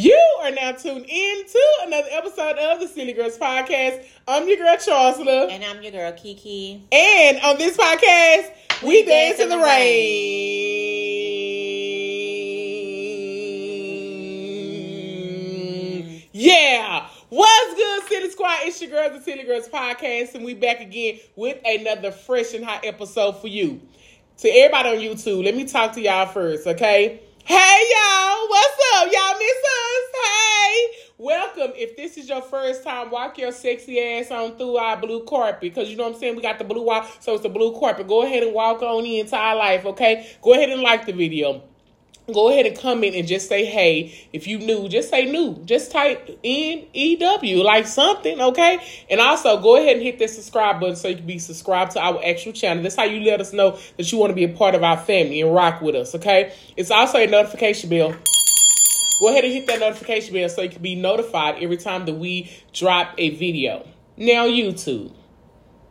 You are now tuned in to another episode of the Silly Girls Podcast. I'm your girl Charsla. And I'm your girl Kiki. And on this podcast, we, We dance, dance in the, in the rain. Yeah. What's good, City Squad? It's your girls, the Silly Girls Podcast, and we back again with another fresh and hot episode for you. To everybody on YouTube, let me talk to y'all first, okay? Hey y'all, what's up? Y'all miss us? Hey, welcome. If this is your first time, walk your sexy ass on through our blue carpet because you know what I'm saying. We got the blue wall, so it's the blue carpet. Go ahead and walk on into our life, okay? Go ahead and like the video. Go ahead and comment and just say hey. If you new, just say new. Just type in EW, like something, okay? And also go ahead and hit that subscribe button so you can be subscribed to our actual channel. That's how you let us know that you want to be a part of our family and rock with us, okay? It's also a notification bell. Go ahead and hit that notification bell so you can be notified every time that we drop a video. Now, YouTube.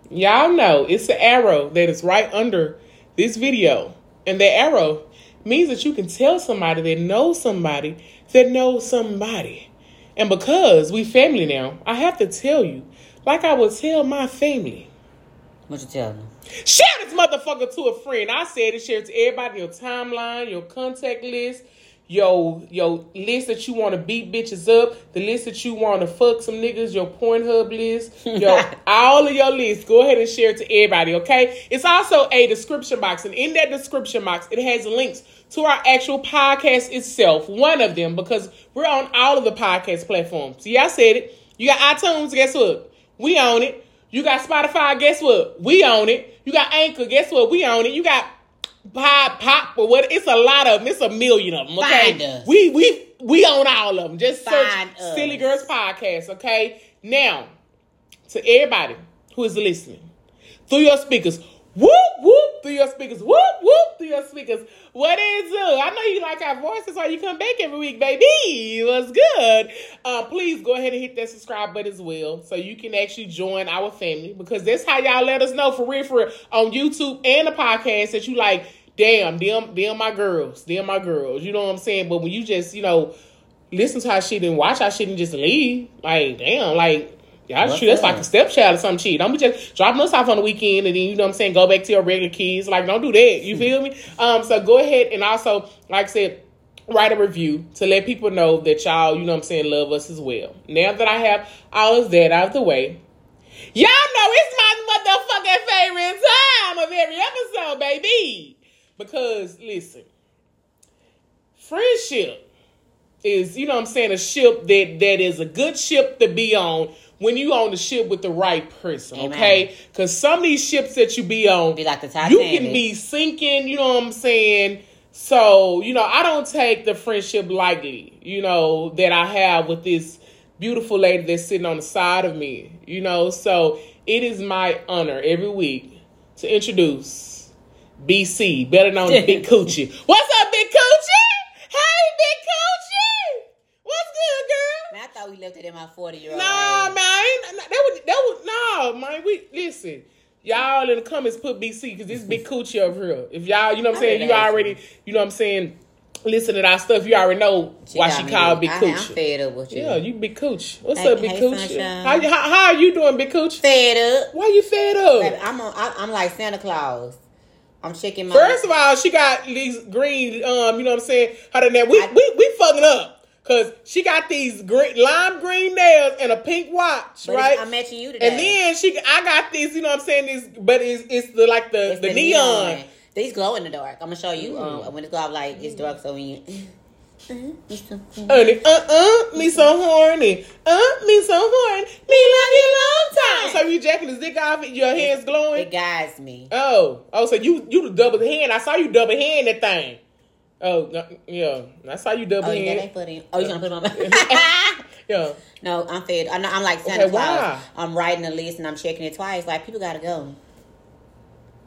Y'all know it's the arrow that is right under this video. And the arrow means that you can tell somebody that knows somebody that knows somebody. And because we family now, I have to tell you, like I would tell my family. What you tell them? Share this motherfucker to a friend. I said it. Share it to everybody in your timeline, your contact list, your your list that you want to beat bitches up, the list that you want to fuck some niggas, your Pornhub list, your all of your lists. Go ahead and share it to everybody. Okay. It's also a description box, and in that description box, it has links to our actual podcast itself. One of them because we're on all of the podcast platforms. See, I said it. You got iTunes. Guess what? We own it. You got Spotify, guess what? We own it. You got Anchor, guess what? We own it. You got Pop, Pop, or what? It's a lot of them. It's a million of them. Okay, Find us. we we we own all of them. Just Find us. Silly Girls Podcast. Okay, now to everybody who is listening through your speakers. Whoop whoop through your speakers. Whoop whoop through your speakers. What is up? I know you like our voices, why you come back every week, baby. What's good? Uh, please go ahead and hit that subscribe button as well, so you can actually join our family because that's how y'all let us know for real, for real, on YouTube and the podcast that you like. Damn, them, them my girls, them my girls. You know what I'm saying? But when you just, you know, listen to our shit and watch our shit and just leave, like, damn, like. Y'all What's. That's like a stepchild or some shit. Don't be just dropping us off on the weekend and then you know what I'm saying, go back to your regular kids. Like, don't do that. You feel me? Um, so go ahead and also, like I said, write a review to let people know that y'all, you know what I'm saying, love us as well. Now that I have all of that out of the way, y'all know it's my motherfucking favorite time of every episode, baby. Because listen, friendship is, you know what I'm saying, a ship that that is a good ship to be on when you on the ship with the right person, Amen. okay? Because some of these ships that you be on, Be like the you can be sinking, you know what I'm saying? So, you know, I don't take the friendship lightly, you know, that I have with this beautiful lady that's sitting on the side of me, you know. So it is my honor every week to introduce BC, better known as Big Coochie. What's up, Big Coochie? Thought we left it in my 40 year old. Nah, man, that would that would no, man. We listen. Y'all in the comments put BC because this big coochie over here. If y'all, you know what I'm saying, you already, you know what I'm saying, listen to our stuff. You already know why she called big I, I'm coochie. fed up with you. Yeah, you big cooch. What's Hey- up, big hey, cooch? How, how how are you doing, big cooch? Fed up. Why you fed up? I'm, on, I, I'm like Santa Claus. I'm checking my. First of all, she got these green, um, you know what I'm saying? How the nail? We, I- we we fucking up. Cause she got these green lime green nails and a pink watch, but right? I'm matching you today. And then she, I got this, you know what I'm saying? This, but it's it's the like the It's the, neon. These glow in the dark. I'm gonna show you. Mm. Um, when it's glow, I'm like it's dark, so when you. Honey, uh uh, me so horny, uh, me so horny, me love you long time. So you jacking his dick off, and your hands glowing. It guides me. Oh, oh, so you you the double hand? I saw you double hand that thing. Oh, no, yeah, I saw you double Oh, you got hand. that foot in. Oh, you gonna put it on my. Yeah. no, I'm fed. I'm, I'm like Santa Okay, Claus. I'm writing a list and I'm checking it twice. Like people gotta go.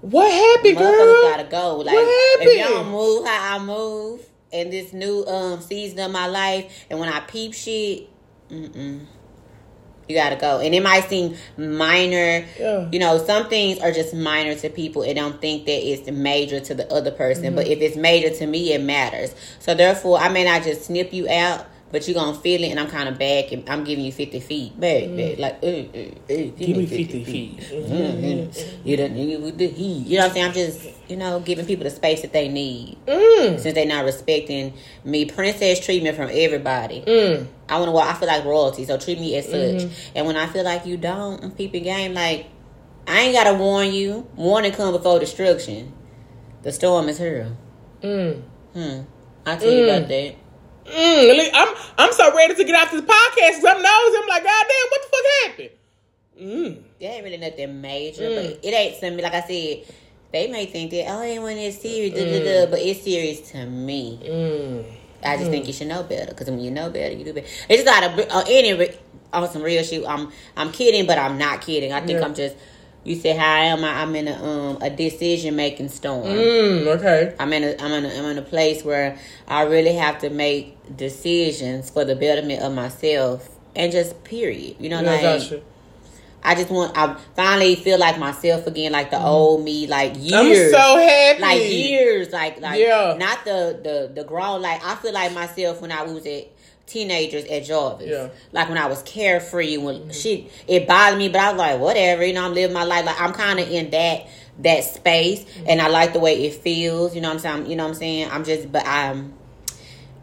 What happened, girl? gotta go. Like What if y'all move how I move in this new um season of my life, and when I peep shit, mm-mm. You gotta go, and it might seem minor. Yeah. You know, some things are just minor to people and don't think that it's major to the other person. But Mm-hmm. if it's major to me, it matters. So therefore, I may not just snip you out, but you're gonna feel it, and I'm kind of back, and I'm giving you 50 feet, back, back, like, uh, uh, uh, give, Give me 50 feet. Mm-hmm. You don't nigga with the heat. You know what I'm saying? I'm just, you know, giving people the space that they need Mm. since they're not respecting me. Princess treatment from everybody. Mm. I want to. I feel like royalty, so treat me as such. Mm-hmm. And when I feel like you don't, I'm peeping game. Like I ain't gotta warn you. Warning come before destruction. The storm is here. Mm. Hmm. I'll tell you Mm. about that. Mm. I'm I'm so ready to get out this podcast I'm nosy. I'm like, God damn, what the fuck happened? Mm. It ain't really nothing major, Mm. but it ain't something like I said. They may think that oh, it ain't one that's serious, duh, duh, duh, but it's serious to me. Mm. I just think you should know better because when you know better, you do better. It's just not a uh, any on some real shit. I'm I'm kidding, but I'm not kidding. I think Yeah. I'm just. You said how am. I- I'm in a um a decision making storm. Mm. Okay. I'm in a I'm in a, I'm in a place where I really have to make decisions for the betterment of myself and just period. You know, Yeah, like gotcha. I just want I finally feel like myself again, like the old me, like Mm-hmm. I'm so happy. like years, like like Yeah. not the the the grown. Like I feel like myself when I was at teenagers at Jarvis. Yeah. Like when I was carefree when mm-hmm. she it bothered me, but I was like whatever, you know. I'm living my life. Like I'm kind of in that that space, mm-hmm. and I like the way it feels. You know what I'm saying? You know what I'm saying? I'm just, but I'm.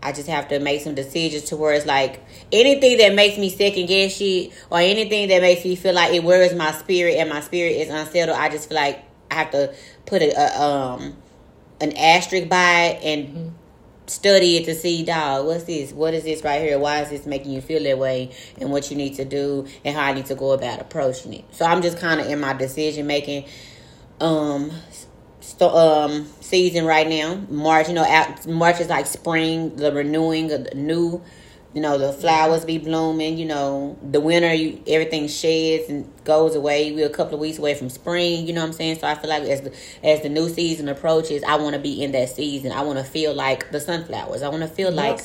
I just have to make some decisions to where it's like anything that makes me second guess shit or anything that makes me feel like it worries my spirit and my spirit is unsettled. I just feel like I have to put a, a um an asterisk by it and mm-hmm. Study it to see, dog, what's this? What is this right here? Why is this making you feel that way? And what you need to do and how I need to go about approaching it. So I'm just kind of in my decision making um st- um season right now. March, you know, out, March is like spring, the renewing of the new. You know, the flowers be blooming. You know, the winter, you everything sheds and goes away. We're a couple of weeks away from spring. You know what I'm saying? So I feel like as the as the new season approaches, I want to be in that season. I want to feel like the sunflowers. I want to feel like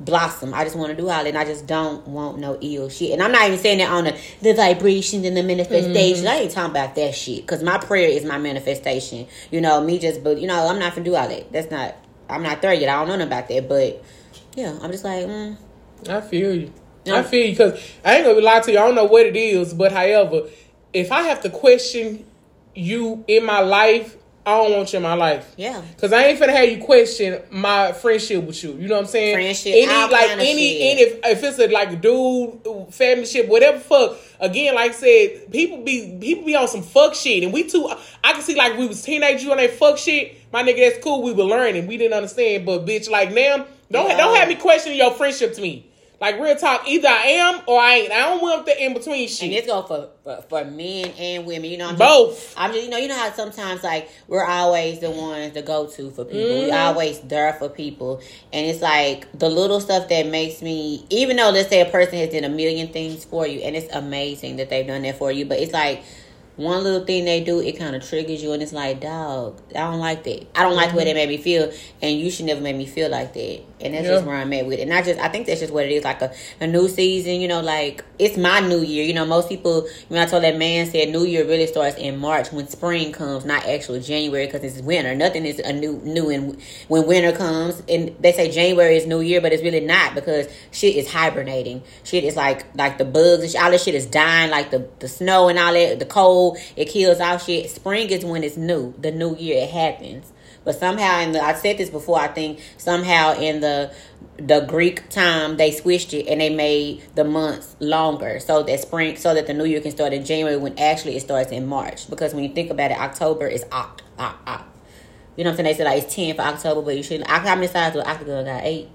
Blossom. I just want to do all that, and I just don't want no ill shit. And I'm not even saying that on the, the vibrations and the manifestation. I ain't talking about that shit because my prayer is my manifestation. You know, me just, but you know, I'm not gonna do all that. That's not. I'm not there yet. I don't know nothing about that, but yeah, I'm just like, mm, I feel you. I feel you because I ain't gonna lie to you. I don't know what it is, but however, if I have to question you in my life, I don't want you in my life. yeah. Cause I ain't finna have you question my friendship with you. You know what I'm saying? Friendship, any like kind of any, any if, if it's a like dude, family ship, whatever. Fuck. Again, like I said, people be people be on some fuck shit, and we too. I can see like we was teenagers on that fuck shit. My nigga, that's cool. We were learning. We didn't understand, but bitch, like now, don't Yeah. don't have me questioning your friendship to me. Like real talk, either I am or I ain't. I don't want the in between shit. And this go for, for for men and women. You know, I'm just, Both. I'm just, you know, you know how sometimes like we're always the ones to go to for people. We Mhm. always there for people, and it's like the little stuff that makes me. Even though let's say a person has done a million things for you, and it's amazing that they've done that for you, but it's like one little thing they do, it kind of triggers you, and it's like, dog, I don't like that. I don't like the way they made me feel, and you should never make me feel like that. And that's Yeah. just where I'm at with it. And I just, I think that's just what it is, like a, a new season. You know, like it's my new year. You know, most people, when I told that man said New Year really starts in March when spring comes, not actually January because it's winter. Nothing is a new new in when winter comes, and they say January is New Year, but it's really not because shit is hibernating. Shit is like like the bugs, and shit, all this shit is dying, like the the snow and all that, the cold. It kills all shit. Spring is when it's new. The new year it happens. But somehow in the I said this before, I think somehow in the the Greek time they switched it and they made the months longer so that spring so that the new year can start in January when actually it starts in March. Because when you think about it, October is oct oct oct. You know what I'm saying? They say like it's ten for October, but you shouldn't I, how many sides do octagon got? Eight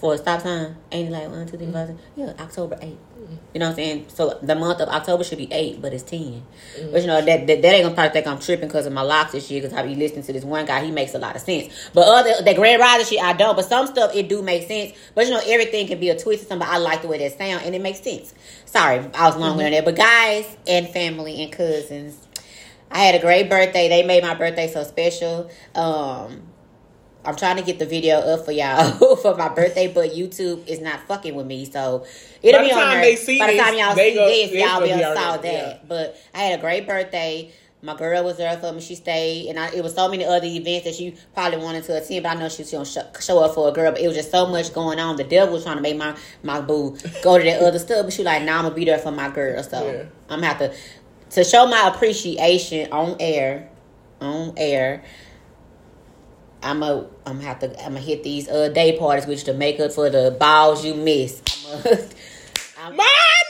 for a stop sign? Ain't it like one, two, three, four, six? Yeah, October eight. Mm-hmm. You know what I'm saying? So the month of October should be eight, but it's 10 mm-hmm. But you know that, that that ain't gonna probably think I'm tripping because of my locks this year. Because I be listening to this one guy, he makes a lot of sense. But other that Grand Rising shit, I don't. But some stuff it do make sense. But you know everything can be a twist of something. I like the way that sound and it makes sense. Sorry, I was long winded mm-hmm. there. But guys and family and cousins, I had a great birthday. They made my birthday so special. Um, I'm trying to get the video up for y'all for my birthday, but YouTube is not fucking with me. So it'll By be on time there. they see By the time y'all see go- this, y'all gonna be be able to saw that. yeah. But I had a great birthday. My girl was there for me. She stayed, and I, it was so many other events that she probably wanted to attend. But I know she was gonna show, show up for a girl. But it was just so much going on. The devil was trying to make my my boo go to that other stuff. But she like, nah, I'm gonna be there for my girl. So Yeah. I'm gonna have to to show my appreciation on air, on air. I'm a I'm gonna have to I'm gonna hit these uh day parties, which to make up for the balls you miss. I'm a, I'm, My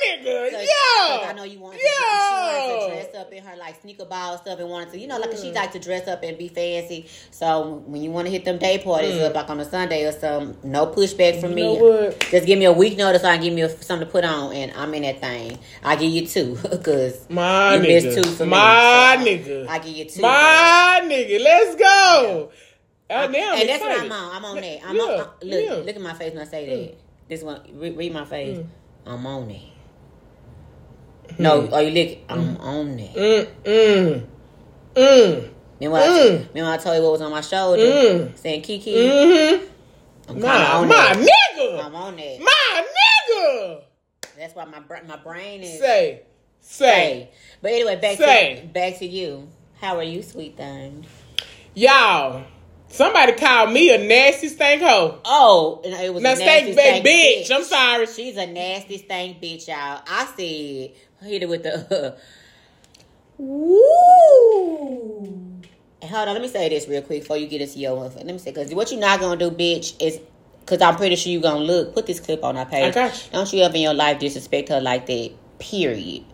nigga, Cause, yeah. 'cause I know you want to, Yeah. she to dress up in her like sneaker ball stuff and wanted to, you know, like she mm. like to dress up and be fancy. So when you want to hit them day parties mm. uh, up like on a Sunday or something, no pushback from You me. Just give me a week notice. I give me a, something to put on, and I'm in that thing. I give you two because My you nigga. missed two for me. My so nigga. I give you two. My nigga, let's go. Uh, now I'm and that's what excited. I'm on. I'm on that. I'm Yeah, on, uh, look, yeah. look at my face when I say that. This one, re- read my face. Mm. I'm on it. No, are you look? I'm on it. Mm, mm, mm, Remember, I, Mm. remember I told you what was on my shoulder? Mm. Saying Kiki. mm-hmm. I'm My, on my that. nigga. I'm on that. My nigga. That's why my my brain is Say, say. say. But anyway, back Say. to back to you. How are you, sweet thing? Y'all, somebody called me a nasty stank hoe. Oh, and it was Now, a nasty stank stank bitch. I'm sorry. She's a nasty stank bitch, y'all. I said, hit it with the. Woo. And hold on, let me say this real quick before you get into your one. Let me say, because what you're not gonna do, bitch, is because I'm pretty sure you're gonna look. Put this clip on our page. You. Don't you ever in your life disrespect her like that. Period.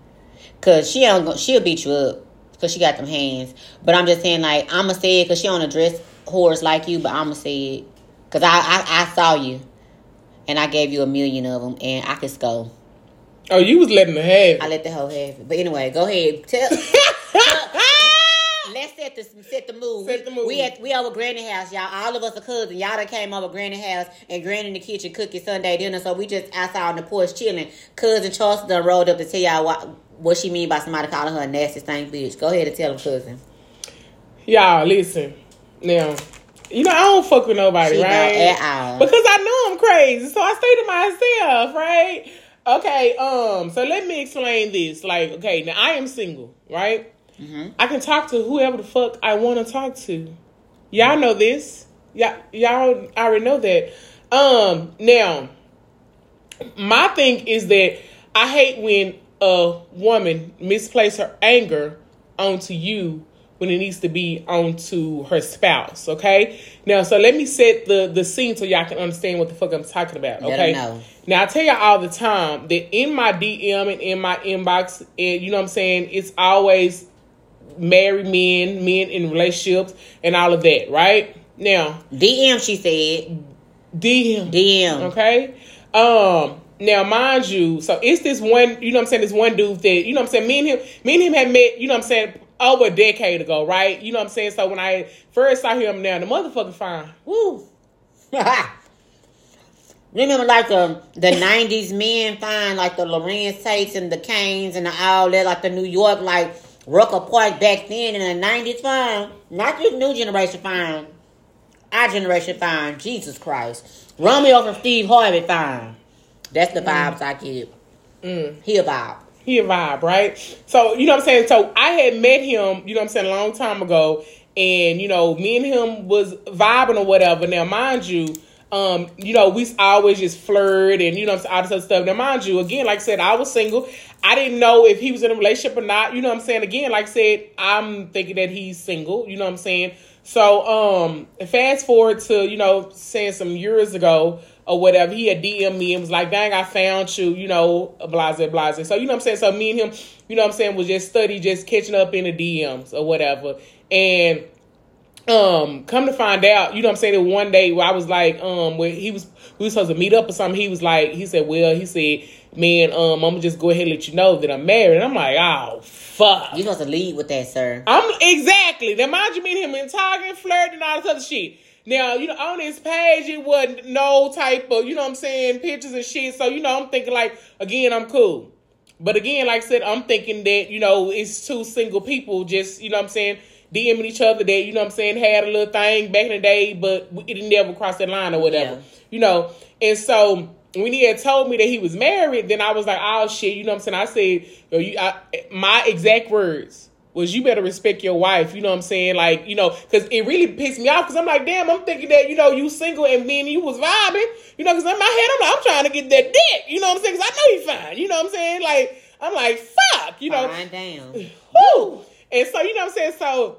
Cause she don't. go- She'll beat you up because she got them hands. But I'm just saying, like I'ma say it because she don't address whores like you. But I'ma say it because I, I I saw you, and I gave you a million of them, and I could score. Oh, you was letting her have I let the hoe have it. But anyway, go ahead. Tell. Let's set the set the mood. Set the we, mood. We at we over Granny house, y'all. All of us are cousins. Y'all that came over Granny house and Granny in the kitchen cooking Sunday dinner. So we just outside on the porch chilling. Cousin Charles done rolled up to tell y'all what what she mean by somebody calling her a nasty stank bitch. Go ahead and tell them, cousin. Y'all, listen. Now, you know, I don't fuck with nobody, She right? Because I know I'm crazy. So I stay to myself, right? Okay, um, so let me explain this. Like, okay, now I am single, right? Mhm. I can talk to whoever the fuck I want to talk to. Y'all know this. Y'all, y'all already know that. Um, now, my thing is that I hate when a woman misplaces her anger onto you when it needs to be onto her spouse. Okay. Now, so let me set the the scene so y'all can understand what the fuck I'm talking about. Okay. Now I tell y'all all the time that in my DM and in my inbox, and you know what I'm saying, it's always married men, men in relationships, and all of that. Right now, DM, she said. DM. DM. Okay. Um. Now, mind you, so it's this one. You know what I'm saying? This one dude that you know what I'm saying. Me and him, me and him had met. You know what I'm saying? Over a decade ago, right? You know what I'm saying? So when I first saw him, now the motherfucker fine. Woo. Remember, like the the '90s men find like the Larenz Tates and the Canes and the all that, like the New York, like Rucker Park back then in the '90s. Fine, not this new generation. Fine, our generation. Fine. Jesus Christ, Romeo from Steve Harvey. Fine. That's the vibes I get. Mm. He a vibe. He a vibe, right? So, you know what I'm saying? So I had met him, you know what I'm saying, a long time ago, and you know, me and him was vibing or whatever. Now, mind you, um, you know, we always just flirt and you know all this other stuff. Now, mind you, again, like I said, I was single. I didn't know if he was in a relationship or not. You know what I'm saying? Again, like I said, I'm thinking that he's single, you know what I'm saying? So, um, fast forward to, you know, saying some years ago or whatever, he had DM me and was like, dang, I found you, you know, blase, blase. So, you know what I'm saying? So, me and him, you know what I'm saying, was just study, just catching up in the DMs or whatever. And, um, come to find out, you know what I'm saying, that one day where I was like, um, where he was, we was supposed to meet up or something, he was like, he said, well, he said, man, um, I'm gonna just go ahead and let you know that I'm married. And I'm like, oh, fuck. You're supposed to lead with that, sir. I'm exactly. Now, mind you, me and him been talking, flirting, and all this other shit. Now, you know, on his page, it wasn't no type of, you know what I'm saying, pictures and shit. So, you know, I'm thinking like, again, I'm cool. But again, like I said, I'm thinking that, you know, it's two single people just, you know what I'm saying, DMing each other that, you know what I'm saying, had a little thing back in the day, but it never crossed that line or whatever. Yeah. You know, and so when he had told me that he was married, then I was like, oh shit, you know what I'm saying? I said, you, I, my exact words was you better respect your wife. You know what I'm saying? Like, you know, because it really pissed me off because I'm like, damn, I'm thinking that, you know, you single and then you was vibing. You know, because in my head, I'm like, I'm trying to get that dick. You know what I'm saying? Because I know he's fine. You know what I'm saying? Like, I'm like, fuck. You know. Fine down. Woo! And so, you know what I'm saying? So,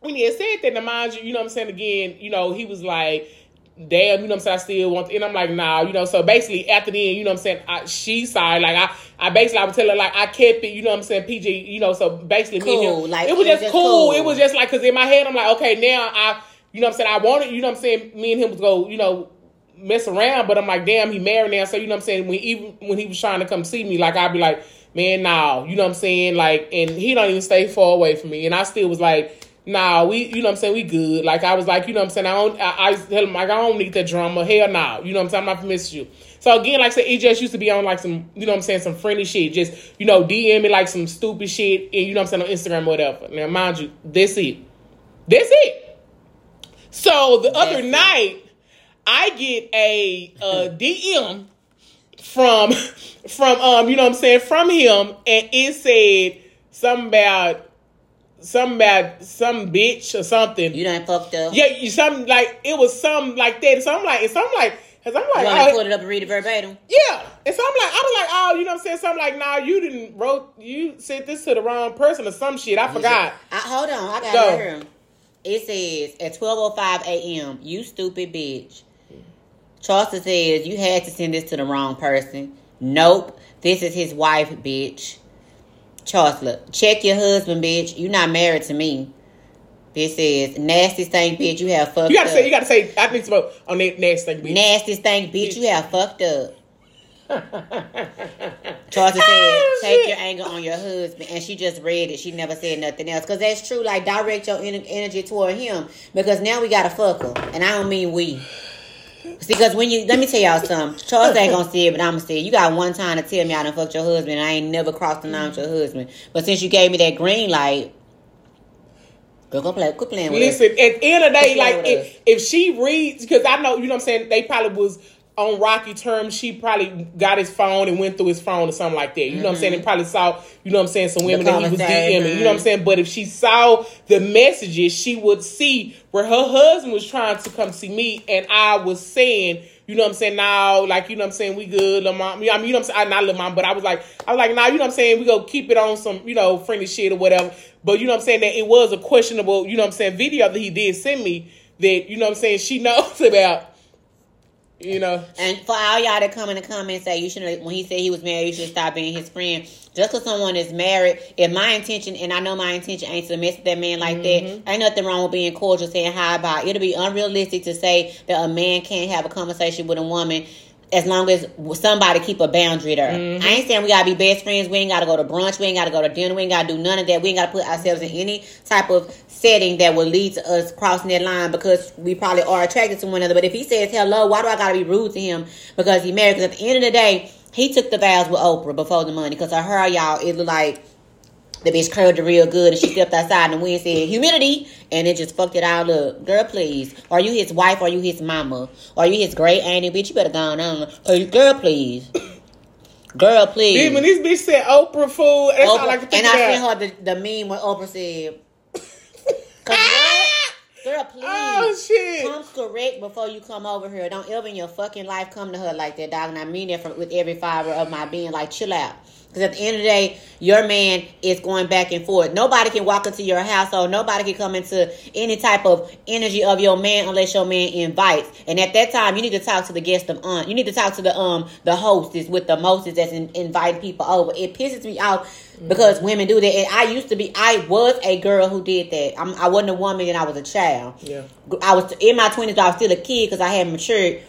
when he had said that, now mind you, you know what I'm saying? Again, you know, he was like, damn, you know what I'm saying? I still want, to, and I'm like, nah, you know. So basically, after the end, you know what I'm saying? I, she sorry, like I, I basically I would tell her like I kept it, you know what I'm saying? PG, you know. So basically, me and Cool, him, like, it was it was just just cool. cool. It was just like because in my head, I'm like, okay, now I, you know what I'm saying? I wanted, you know what I'm saying? Me and him was go, you know. Mess around, but I'm like, damn, he married now. So you know what I'm saying? When even when he was trying to come see me, like I'd be like, man, nah, you know what I'm saying? Like, and he don't even stay far away from me, and I still was like, nah, we, you know what I'm saying? We good. Like I was like, you know what I'm saying? I don't, I, I tell him like, I don't need that drama. Hell no, you know what I'm saying? I'm not you. So again, like I said, it just used to be on like some, you know what I'm saying, some friendly shit. Just you know, DM me like some stupid shit, and you know what I'm saying on Instagram or whatever. Now, mind you, that's it. That's it. So the other it. night, I get a, uh DM from from um you know what I'm saying from him, and it said something about something bad some bitch or something. You done fucked up. Yeah, you some like it was some like that. So I'm like, it's so I'm like, cause I'm You like, want to oh, put it up and read it verbatim? yeah. And so I'm like, I was like, oh, you know what I'm saying? So I'm like, nah, you didn't wrote, you said this to the wrong person or some shit. I forgot. I, hold on, I got Go. it here. It says at twelve oh five a.m. You stupid bitch. Charleston says you had to send this to the wrong person. Nope, this is his wife, bitch. Charsla, check your husband, bitch. You not married to me. This is nasty thing, bitch. You have fucked You gotta up. say, you gotta say, I think so on that next thing. bitch. nasty stank, bitch. You have fucked up. Charleston Oh, said, take your anger on your husband. And she just read it. She never said nothing else. Because that's true. Like, direct your energy toward him. Because now we got to fuck her. And I don't mean we. See, because when you, let me tell y'all something. Charles ain't gonna say it, but I'm gonna say it. You got one time to tell me I done fucked your husband. And I ain't never crossed the line with your husband. But since you gave me that green light, go, go play, quit playing with us. Listen, at the end of the day, like us? if, if she reads, because I know, you know what I'm saying, they probably was on rocky terms. She probably got his phone and went through his phone or something like that. You know what I'm saying? And probably saw, you know what I'm saying, some women that he was. DMing. You know what I'm saying? But if she saw the messages, she would see where her husband was trying to come see me and I was saying, you know what I'm saying, now, like, you know what I'm saying, we good, little mom. I mean, you know what I'm saying, I, not little mom, but I was like, I was like, nah, you know what I'm saying, we go keep it on some, you know, friendly shit or whatever. But you know what I'm saying, that it was a questionable, you know what I'm saying, video that he did send me that, you know what I'm saying, she knows about, you know. And for all y'all that come in the comments say you should when he said he was married, you should stop being his friend. Just because someone is married, if my intention and I know my intention ain't to mess with that man like Mm-hmm. that, ain't nothing wrong with being cordial, saying hi bye. It'll be unrealistic to say that a man can't have a conversation with a woman as long as somebody keep a boundary there. Mm-hmm. I ain't saying we gotta be best friends. We ain't gotta go to brunch. We ain't gotta go to dinner. We ain't gotta do none of that. We ain't gotta put ourselves in any type of setting that will lead to us crossing that line because we probably are attracted to one another. But if he says hello, why do I gotta be rude to him because he married? Because at the end of the day, he took the vows with Oprah before the money. Because I heard y'all, it looked like the bitch curled it real good and she stepped outside and the wind said humidity and it just fucked it all up. Girl, please. Are you his wife? Are you his mama? Are you his great auntie? Bitch, you better go on. You- Girl, please. Girl, please. Then when this bitch said Oprah food, that's all I Oprah, can think and I sent her the, the meme when Oprah said, girl, girl, please. Oh shit! Come correct before you come over here. Don't ever in your fucking life come to her like that, dog. And I mean that from, with every fiber of my being. Like, chill out. Because at the end of the day, your man is going back and forth. Nobody can walk into your household. Nobody can come into any type of energy of your man unless your man invites. And at that time, you need to talk to the guest of aunt. You need to talk to the um the hostess with the mostest that's in, inviting people over. It pisses me off Mm-hmm. because women do that. And I used to be, I was a girl who did that. I'm, I wasn't a woman and I was a child. Yeah. I was in my twenties, I was still a kid because I hadn't matured.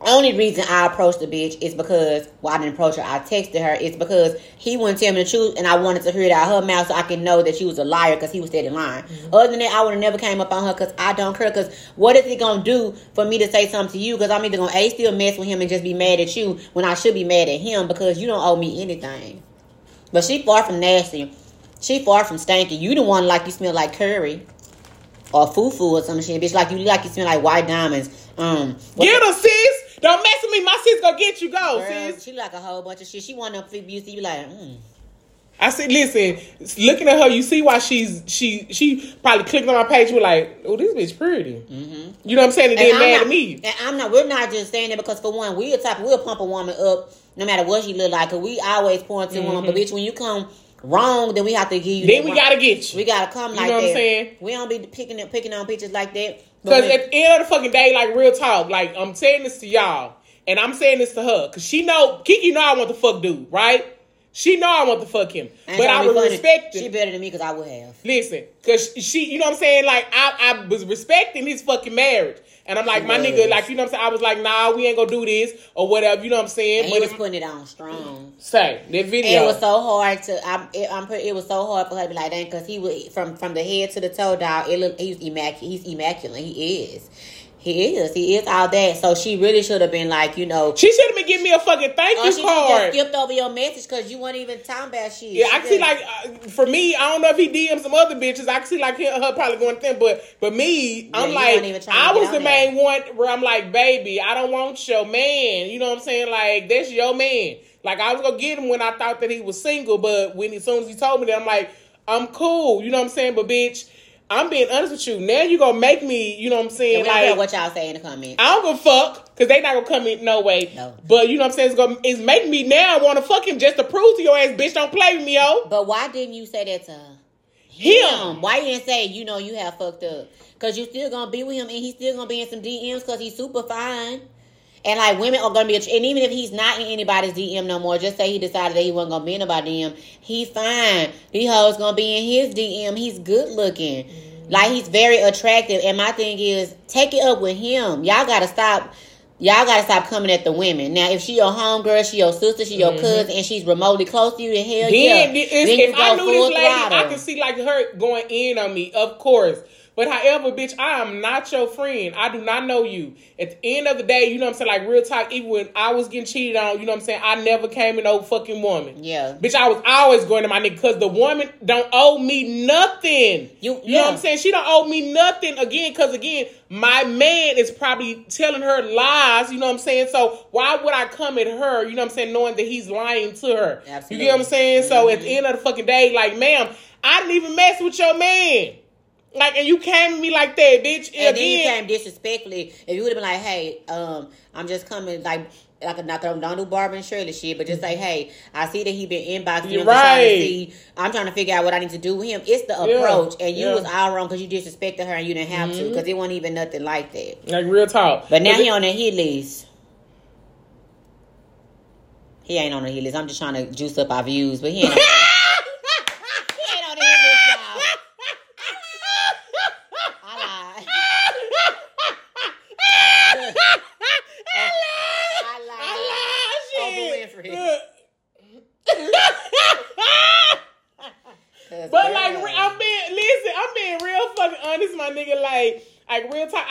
Only reason I approached the bitch is because well, I didn't approach her. I texted her. It's because he wouldn't tell me the truth, and I wanted to hear it out of her mouth so I can know that she was a liar because he was steady lying. Mm-hmm. Other than that, I would have never came up on her because I don't care. Because what is it gonna do for me to say something to you? Because I'm either gonna a still mess with him and just be mad at you when I should be mad at him because you don't owe me anything. But she far from nasty. She far from stanky. You the one like you smell like curry or fufu or some shit, bitch. Like you like you smell like white diamonds. Um, Get her, sis. Don't mess with me. My sis gonna get you. Go, Girl, sis. she like a whole bunch of shit. She want to flip you, see you like, mm. I said, listen, looking at her, you see why she's she she probably clicked on my page. We're like, oh, this bitch pretty. Mm-hmm. You know what I'm saying? And, And then I'm mad not, at me. And I'm not. We're not just saying that because for one, we the type we'll pump a woman up no matter what she look like. Cause we always point to woman, but bitch, when you come wrong, then we have to give you. Mm-hmm. Then we wrong- gotta get you. We gotta come like that. You know what I'm that. saying? We don't be picking up picking on pictures like that. Because at the end of the fucking day, like real talk, like I'm saying this to y'all, and I'm saying this to her, because she know Kiki know I want the fuck dude, right? She know I want to fuck him, ain't but I would funny. respect She better than me because I would have. Listen, because she, you know what I'm saying? Like I, I was respecting his fucking marriage, and I'm like, She my was. nigga, like you know what I'm saying? I was like, nah, we ain't gonna do this or whatever. You know what I'm saying? And he was it- putting it on strong. say that video. It was so hard to. I'm. It, I'm. It was so hard for her to be like that because he was from from the head to the toe down. It look. He's immaculate. He's immaculate. He is. He is. He is all that. So she really should have been like, you know. she should have been giving me a fucking thank you Oh, she should have card. skipped over your message because you weren't even talking about shit. Yeah, I can see like uh, for me, I don't know if he DM some other bitches. I can see like her, her probably going to them, but but me, I'm you like, weren't even trying to I was the main one where I'm like, baby, I don't want your man. You know what I'm saying? Like that's your man. Like I was gonna get him when I thought that he was single, but when as soon as he told me that, I'm like, I'm cool. You know what I'm saying? But bitch, I'm being honest with you. Now you gonna make me. You know what I'm And saying? we don't Like what y'all say in the comments. I don't give a fuck because they not gonna come in no way. No. But you know what I'm saying? It's gonna it's making me now want to fuck him just to prove to your ass, bitch, don't play with me, yo. But why didn't you say that to her? Him. Why you didn't say you know you have fucked up? Cause you still gonna be with him and he's still gonna be in some DMs because he's super fine. And like women are gonna be, and even if he's not in anybody's DM no more, just say he decided that he wasn't gonna be in nobody's DM, he's fine. These hoes gonna be in his DM. He's good looking, mm-hmm. like he's very attractive. And my thing is, take it up with him. Y'all gotta stop. Y'all gotta stop coming at the women. Now, if she your homegirl, she your sister, she your mm-hmm. cousin, and she's remotely close to you, then hell yeah. Then, it's, Then if I knew this lady, I throttle. could see like her going in on me, of course. But however, bitch, I am not your friend. I do not know you. At the end of the day, you know what I'm saying? Like real talk, even when I was getting cheated on, you know what I'm saying? I never came in no fucking woman. Yeah. Bitch, I was always going to my nigga because the woman don't owe me nothing. You- You know what I'm saying? She don't owe me nothing again because again, my man is probably telling her lies. You know what I'm saying? So why would I come at her? You know what I'm saying? Knowing that he's lying to her. Absolutely. You get what I'm saying? So at the mm-hmm. end of the fucking day, like, ma'am, I didn't even mess with your man. Like, and you came at me like that, bitch. And then you came disrespectfully. If you would have been like, "Hey, um, I'm just coming," like, like not don't, don't do Barbara and Shirley shit, but just say, "Hey, I see that he been inboxing. You're I'm trying to right. see. I'm trying to figure out what I need to do with him." It's the Yeah, approach, and you yeah. Mm-hmm. was all wrong because you disrespected her and you didn't have to because it wasn't even nothing like that. like real talk. But now he it- on the hit list. He ain't on the hit list. I'm just trying to juice up our views, but he ain't. On the, he ain't on the hit list, y'all. I lied. I lied. I lied, Oprah shit. Winfrey. But like, re- I'm being listen, I'm being real fucking honest, my nigga. Like, like real talk.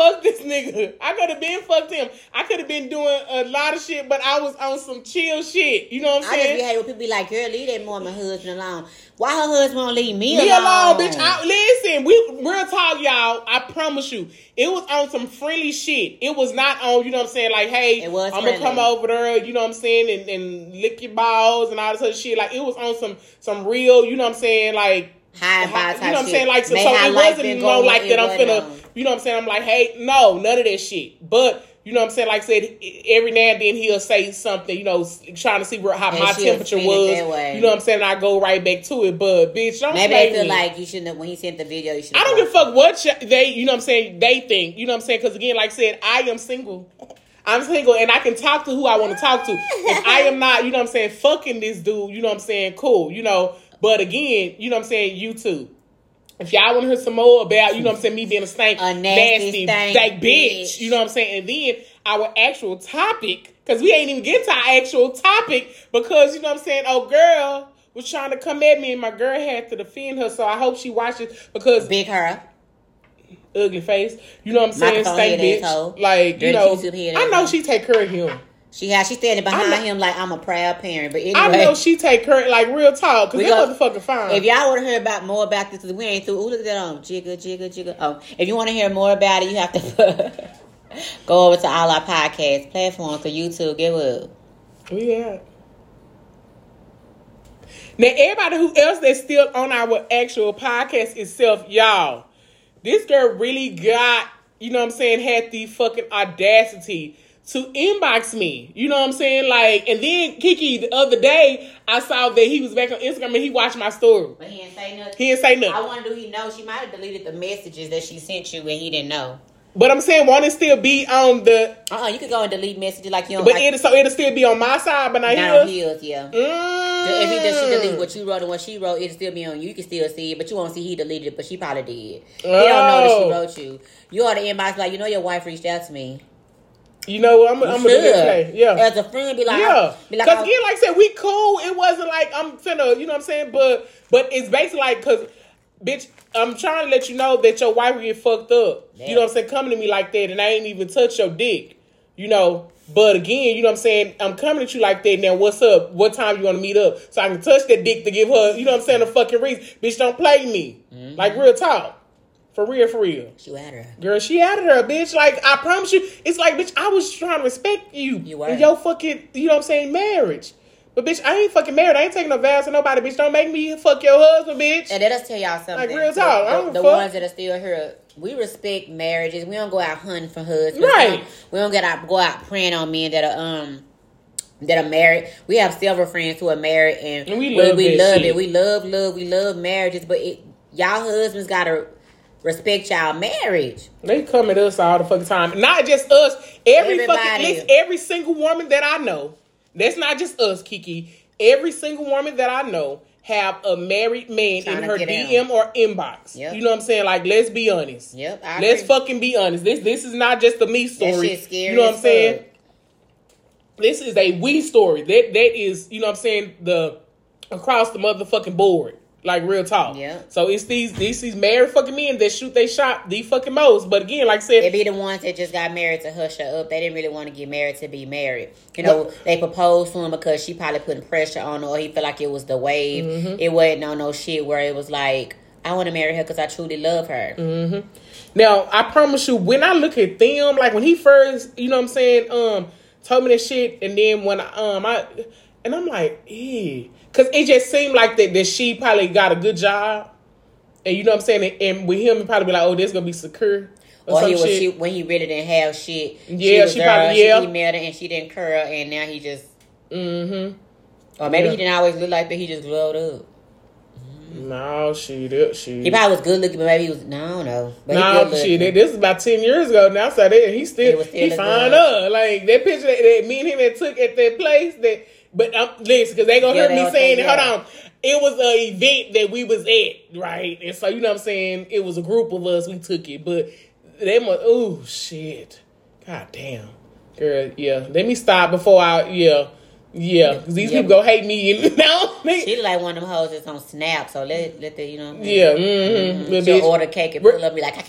I could have been fucked this nigga. I could have been fucked him. I could have been doing a lot of shit, but I was on some chill shit. You know what I'm I just saying? be hate when people be like, "Girl, leave that Mormon husband alone." Why her husband won't leave me, Me alone? alone, bitch. I, listen, we real talk, y'all. I promise you, it was on some friendly shit. It was not on, you know what I'm saying, like, hey, I'm gonna come over there, you know what I'm saying, and, and lick your balls and all this other shit. Like, it was on some some real, you know what I'm saying, like. High and type you know what I'm shit. saying? Like, so, so it wasn't no like that. I'm finna, on. you know what I'm saying? I'm like, hey, no, none of that shit. But you know what I'm saying? Like I said, every now and then he'll say something, you know, trying to see where how And my temperature was. You know what I'm saying? And I go right back to it. But bitch, don't Maybe they feel me. like you shouldn't. have When he sent the video, you should. I don't give a fuck what they, you know what I'm saying, they think. You know what I'm saying? Because again, like I said, I am single. I'm single and I can talk to who I want to talk to. If I am not, you know what I'm saying, fucking this dude, you know what I'm saying, cool, you know. But again, you know what I'm saying, you too. If y'all want to hear some more about, you know what I'm saying, me being a stank, A nasty stank stank bitch, bitch. you know what I'm saying? And then our actual topic, because we ain't even get to our actual topic because, you know what I'm saying, oh, girl was trying to come at me and my girl had to defend her. So I hope she watches because Big her. ugly face. You know what I'm saying? Stank bitch. asshole. Like, you know, I know she take care of him. She has. She's standing behind not- him like I'm a proud parent. But anyway, I know she take her like, real talk, because that motherfucker fine. If y'all want to hear about more about this, we ain't through. Ooh, look at that on jigga, jigga, jigga. Oh, if you want to hear more about it, you have to go over to all our podcast platforms, to YouTube. Get up. yeah. Now, everybody who else that's still on our actual podcast itself, y'all, this girl really got, you know what I'm saying, had the fucking audacity to inbox me. You know what I'm saying? Like, and then Kiki, the other day, I saw that he was back on Instagram and he watched my story. But he didn't say nothing. He didn't say nothing. I wonder do he know? She might have deleted the messages that she sent you and he didn't know. But I'm saying, won't it still be on the? Uh uh you could go and delete messages like you don't But like it so it'll still be on my side, but not not on his. his, yeah. Mm. If he does, she delete what you wrote and what she wrote, it'll still be on you. You can still see it, but you won't see he deleted it, but she probably did. He don't know that she Oh. wrote you. You ought to inbox like, you know, your wife reached out to me. You know what? I'm, I'm gonna do this. Yeah. As a friend, be like, Yeah, be like, because I- again, like I said, we cool. It wasn't like I'm finna, you know what I'm saying? But but it's basically like, cause bitch, I'm trying to let you know that your wife will get fucked up. Yeah. You know what I'm saying? Coming to me like that, and I ain't even touch your dick. You know. But again, you know what I'm saying? I'm coming at you like that. Now, what's up? What time you want to meet up? So I can touch that dick to give her, you know what I'm saying, a fucking reason. Bitch, don't play me. Mm-hmm. Like real talk. For real, for real. she had her. Girl, she added her, bitch. Like, I promise you, it's like, bitch, I was trying to respect you. You were. In your fucking, you know what I'm saying, marriage. But, bitch, I ain't fucking married. I ain't taking no vows to nobody, bitch. Don't make me fuck your husband, bitch. And let us tell y'all something. Like, real talk, I The, don't the ones that are still here, we respect marriages. We don't go out hunting for husbands. Right. We don't, we don't get out go out praying on men that are um that are married. We have several friends who are married and, And we we, love we that love shit. it. We love love we love marriages, but it, y'all husbands gotta respect y'all marriage. They come at us all the fucking time. Not just us. Every fucking, Everybody. listen, every single woman that I know, that's not just us, Kiki. Every single woman that I know have a married man Trying in her DM out. or inbox. Yep. You know what I'm saying? Like, let's be honest. Yep, I Let's agree. fucking be honest. This this is not just a me story. you know what I'm saying? This is a we story. That that is, you know what I'm saying, the across the motherfucking board. Like real talk. Yeah. So it's these these these married fucking men that shoot they shot the fucking most. But again, like I said, They be the ones that just got married to hush her up. They didn't really want to get married to be married. You know, Well- they proposed to him because she probably putting pressure on her or he felt like it was the wave. Mm-hmm. It wasn't on no shit where it was like, I want to marry her because I truly love her. Mm-hmm. Now, I promise you, when I look at them, like when he first, you know what I'm saying, um, told me that shit, and then when I, um, I, and I'm like, eh, because it just seemed like that that she probably got a good job, and you know what I'm saying, and, and with him, probably be like, oh, this gonna be secure. Or he was shit. she, when he really didn't have shit. Yeah, she there, probably- yeah. She emailed her and she didn't curl, and now he just. Mm-hmm. Or maybe Yeah. he didn't always look like that. He just glowed up. No, she did. She. He probably was good looking, but maybe he was. No. But No, good shit. looking. This is about ten years ago now. So that he still, still he fine up. Like that picture that, that me and him had took at that place. That, but um, listen, because they gonna Yeah, they me saying, say, hold on, it was a event that we was at, right? And so you know what I'm saying. It was a group of us. We took it, but they must. Oh shit! God damn, girl. Yeah, let me stop before I. Yeah. Yeah, because these Yeah. people gonna hate me. And now, they, She like one of them hoes that's on Snap. So let let the you know. yeah, mm-hmm. Little She'll bitch. order cake and pull up be like,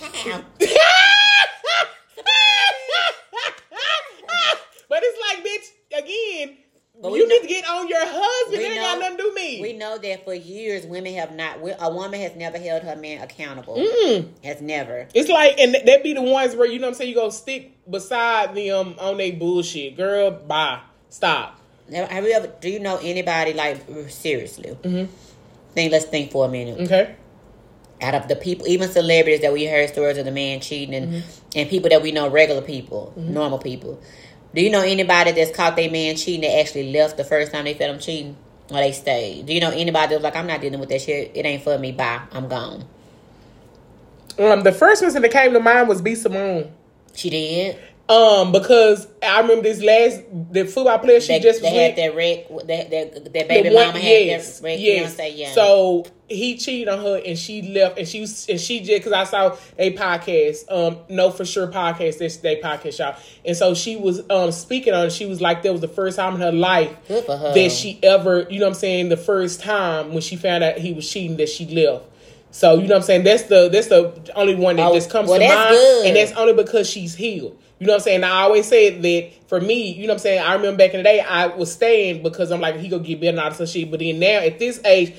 but it's like, bitch, again, But you know- need to get on your husband. It ain't know- got nothing to do with me. We know that for years, women have not. A woman has never held her man accountable. Mm. Has never. It's like, and they be the ones where, you know what I'm saying, you go stick beside them on they bullshit. Girl, bye. Stop. Have you ever? Do you know anybody like seriously? Mm-hmm. Think. Let's think for a minute. Okay? Out of the people, even celebrities that we heard stories of the man cheating, and Mm-hmm. and people that we know, regular people, normal people. Do you know anybody that's caught their man cheating that actually left the first time they felt him cheating, or they stayed? Do you know anybody that's like, I'm not dealing with that shit. It ain't for me. Bye. I'm gone. Um, the first person that came to mind was B. Simone. She did. Um, because I remember this last, the football player she They, just they was had with. that wreck. That that, that baby one- mama had yes, that wreck. yes. Beyonce, yeah. So he cheated on her and she left and she was and she did because I saw a podcast, um, no for sure podcast, this they podcast y'all. And so she was um speaking on it. She was like that was the first time in her life her. that she ever, you know what I'm saying, the first time when she found out he was cheating that she left. So you know what I'm saying? That's the that's the only one that Oh, just comes well, to mind. good. And that's only because she's healed. You know what I'm saying? I always said that for me, you know what I'm saying? I remember back in the day I was staying because I'm like, he gonna get better and all this shit. But then now at this age,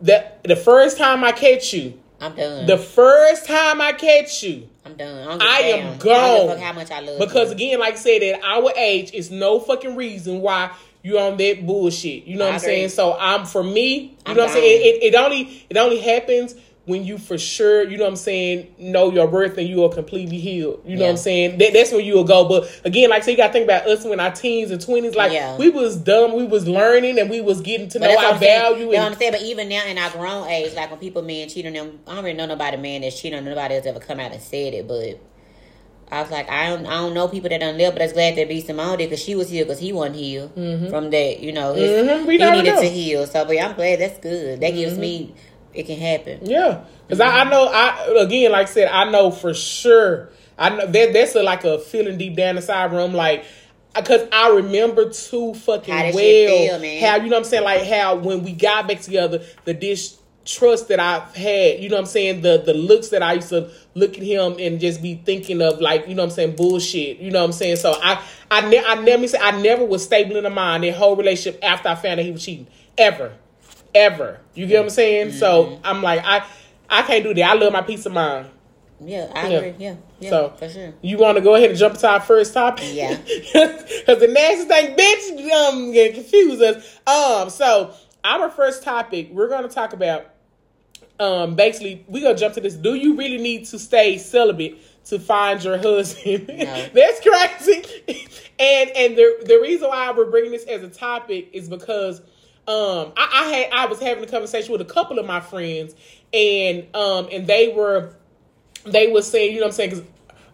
the the first time I catch you, I'm done. the first time I catch you, I'm done. I, don't give a I am I gone. fuck how much I love Because you. again, like I said, at our age, it's no fucking reason why you on that bullshit. You know I what I'm agree. saying? So I'm for me, you I'm know what I'm saying? It, it, it only it only happens when you for sure, you know what I'm saying, know your worth and you are completely healed. You know what I'm saying? That, that's when you will go. But again, like I said, you gotta think about us when our teens and twenties, like Yeah. we was dumb, we was learning and we was getting to But know our value You know what I'm saying? But even now in our grown age, like when people men cheat on them, I don't really know nobody man that's cheating on nobody else ever come out and said it. But I was like, I don't, I don't know people that done live, but it's glad that B Simone did because she was healed because he wasn't healed from that. You know, his, Mhm, he needed know. to heal. So, but yeah, I'm glad that's good. That gives me it can happen. Yeah, because I, I mm-hmm. know. I again, like I said, I know for sure. I know that that's a, like a feeling deep down inside where I'm like, because I remember too fucking How well feel, how you know what I'm saying, like how when we got back together, the distrust that I've had, you know what I'm saying, the the looks that I used to look at him and just be thinking of like, you know what I'm saying, bullshit. You know what I'm saying. So I I ne- I never I never was stable in the mind that whole relationship after I found out he was cheating ever ever. You get what I'm saying? So I'm like, I I can't do that. I love my peace of mind. Yeah, I Yeah. agree. Yeah, yeah, So for sure. you want to go ahead and jump to our first topic? Yeah. Because the next thing, bitch, um, get confuse us. Um, so our first topic, we're gonna talk about. Um, basically, we gonna jump to this. Do you really need to stay celibate to find your husband? No. That's crazy. and and the the reason why we're bringing this as a topic is because um I, I had I was having a conversation with a couple of my friends and um and they were they were saying, you know what I'm saying? Because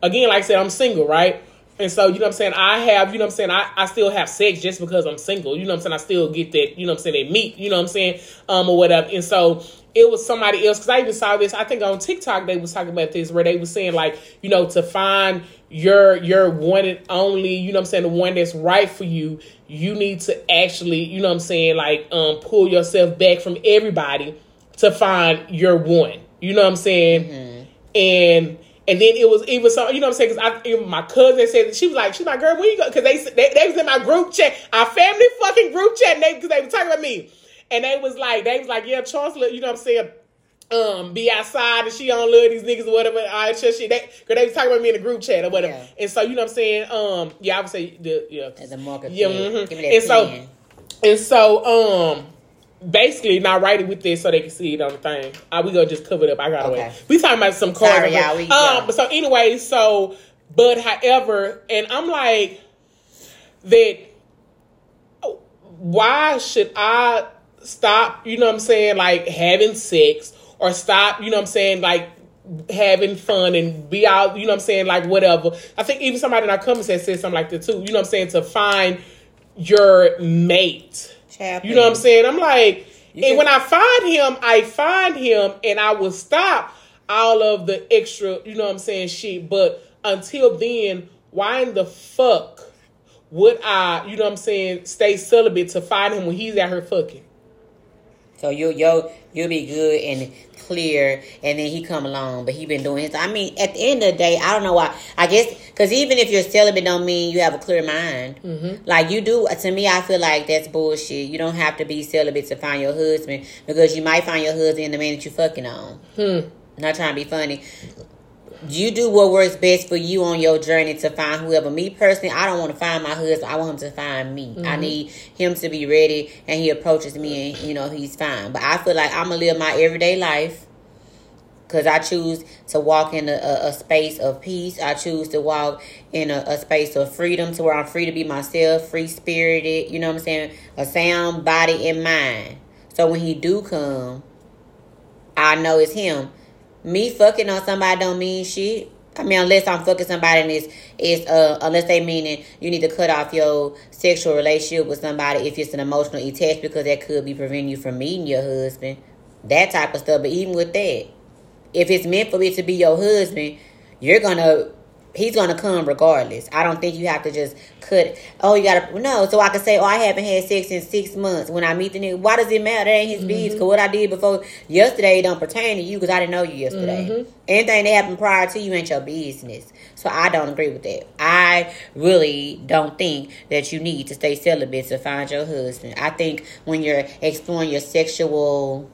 again, like I said, I'm single, right? And so, you know what I'm saying? I have, you know what I'm saying? I, I still have sex just because I'm single. You know what I'm saying? I still get that, you know what I'm saying? They meet, you know what I'm saying? Um, or whatever. And so it was somebody else, because I even saw this, I think on TikTok they was talking about this, where they was saying like, you know, to find your your one and only, you know what I'm saying, the one that's right for you, you need to actually, you know what I'm saying, like um pull yourself back from everybody to find your one. You know what I'm saying? and and then it was even so you know what I'm saying? Because even my cousin said she was like she's like girl when you go? Because they, they they was in my group chat our family fucking group chat and they because they were talking about me. And they was like they was like yeah Charsla you know what I'm saying? Um be outside and she don't love these niggas or whatever all that shit. Shit they cause they was talking about me in the group chat or whatever. Yeah. and so you know what I'm saying? Um yeah I would say the yeah. As a market, Yeah, yeah, mhm. give me that And so- pen. and so, um, basically, not write it with this so they can see it on the thing. Uh, we gonna just cover it up. I got to Okay. wait. We talking about some cards. Sorry, y'all, we- yeah. um, but so anyway, so but however, and I'm like that. Why should I stop? You know what I'm saying? Like having sex or stop? You know what I'm saying? Like having fun and be out, you know what I'm saying, like whatever. I think even somebody in our comments has said something like that too. You know what I'm saying? To find your mate. Child, You know what I'm saying? I'm like, You and can- when I find him, I find him and I will stop all of the extra, you know what I'm saying, shit. But until then, why in the fuck would I, you know what I'm saying, stay celibate to find him when he's out here fucking? So you yo you'll be good and clear, and then he come along, but he been doing his. I mean, at the end of the day, I don't know why. I guess because even if you're celibate, don't mean you have a clear mind. Mm-hmm. Like you do. To me, I feel like that's bullshit. You don't have to be celibate to find your husband because you might find your husband in the man that you fucking on. Hmm. Not trying to be funny. You do what works best for you on your journey to find whoever. Me personally, I don't want to find my husband. I want him to find me. I Mm-hmm. need him to be ready, and he approaches me, and you know he's fine. But I feel like I'm gonna live my everyday life because I choose to walk in a, a, a space of peace. I choose to walk in a, a space of freedom, to where I'm free to be myself, free spirited. You know what I'm saying? A sound body and mind. So when he do come, I know it's him. Me fucking on somebody don't mean shit. I mean, unless I'm fucking somebody and it's, it's uh, unless they meaning you need to cut off your sexual relationship with somebody if it's an emotional attachment because that could be preventing you from meeting your husband. That type of stuff. But even with that, if it's meant for it to be your husband, you're gonna he's gonna come regardless. I don't think you have to just cut. Oh, you gotta no. So I can say, oh, I haven't had sex in six months. When I meet the nigga, why does it matter? That ain't his mm-hmm. business. Cause what I did before yesterday don't pertain to you because I didn't know you yesterday. Mm-hmm. Anything that happened prior to you ain't your business. So I don't agree with that. I really don't think that you need to stay celibate to find your husband. I think when you're exploring your sexual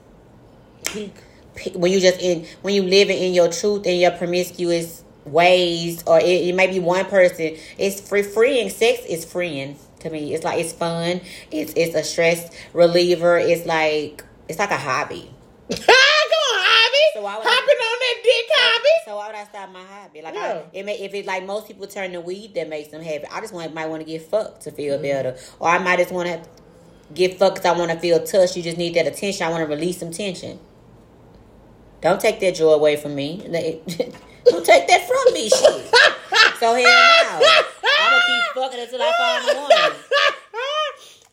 when you just in when you living in your truth and your promiscuous ways, or it, it may be one person. It's free. Freeing sex is freeing to me. It's like it's fun. It's it's a stress reliever. It's like it's like a hobby. Come on, Ivy. So why would Hopping I- on that dick, Ivy. So why would I stop my hobby? Like Yeah. I, it may, if it like most people turn to weed that makes them happy. I just want might want to get fucked to Mm-hmm. feel better, or I might just want to get fucked because I want to feel touched. You just need that attention. I want to release some tension. Don't take that joy away from me. Don't take that from me, shit. So hell no. I'm gonna keep fucking until I find the one.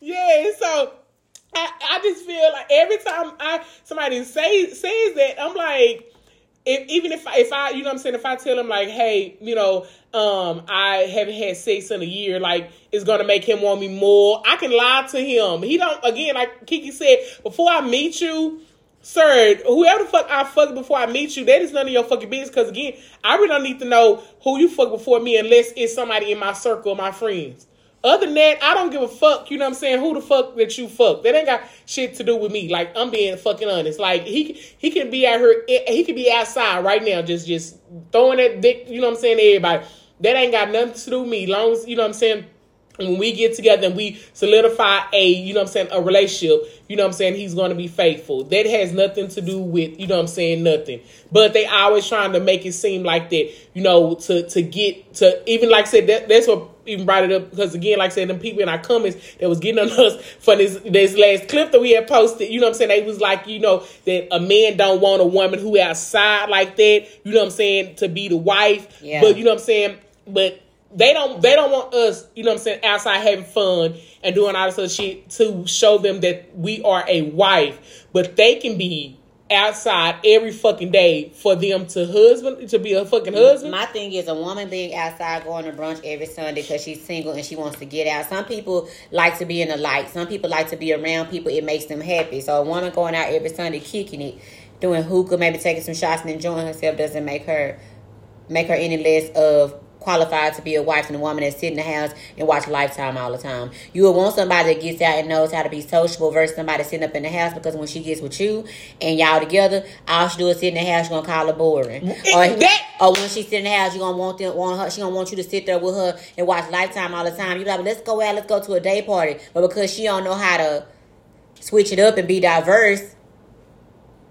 yeah, so I, I just feel like every time I somebody say says that, I'm like, if, even if I, if I, you know what I'm saying, if I tell him like, hey, you know, um, I haven't had sex in a year, like it's gonna make him want me more. I can lie to him. He don't. Again, like Kiki said, before I meet you. Sir, whoever the fuck I fuck before I meet you, that is none of your fucking business. Because again, I really don't need to know who you fuck before me unless it's somebody in my circle my friends. Other than that, I don't give a fuck. You know what I'm saying? Who the fuck that you fuck? That ain't got shit to do with me. Like I'm being fucking honest. Like he he can be out here. Eh, he could be outside right now, just just throwing that dick. You know what I'm saying? To everybody. That ain't got nothing to do with me. Long as you know what I'm saying. When we get together and we solidify a, you know what I'm saying, a relationship, you know what I'm saying, he's going to be faithful. That has nothing to do with, you know what I'm saying, nothing. But they always trying to make it seem like that, you know, to to get to even like I said that that's what even brought it up because again, like I said, them people in our comments that was getting on us for this this last clip that we had posted, you know what I'm saying, they was like, you know, that a man don't want a woman who outside like that, you know what I'm saying, to be the wife. Yeah. But you know what I'm saying, but they don't they don't want us, you know what I'm saying, outside having fun and doing all this other shit to show them that we are a wife. But they can be outside every fucking day for them to husband to be a fucking husband. My thing is a woman being outside going to brunch every Sunday because she's single and she wants to get out. Some people like to be in the light. Some people like to be around people. It makes them happy. So a woman going out every Sunday kicking it, doing hookah, maybe taking some shots and enjoying herself doesn't make her make her any less of qualified to be a wife and a woman that sit in the house and watch Lifetime all the time. You would want somebody that gets out and knows how to be sociable versus somebody sitting up in the house because when she gets with you and y'all together, all she do is sit in the house, you're gonna call her boring. Or, or when she sit in the house, you gonna want them want her she gonna want you to sit there with her and watch Lifetime all the time. You be like, let's go out, let's go to a day party. But because she don't know how to switch it up and be diverse,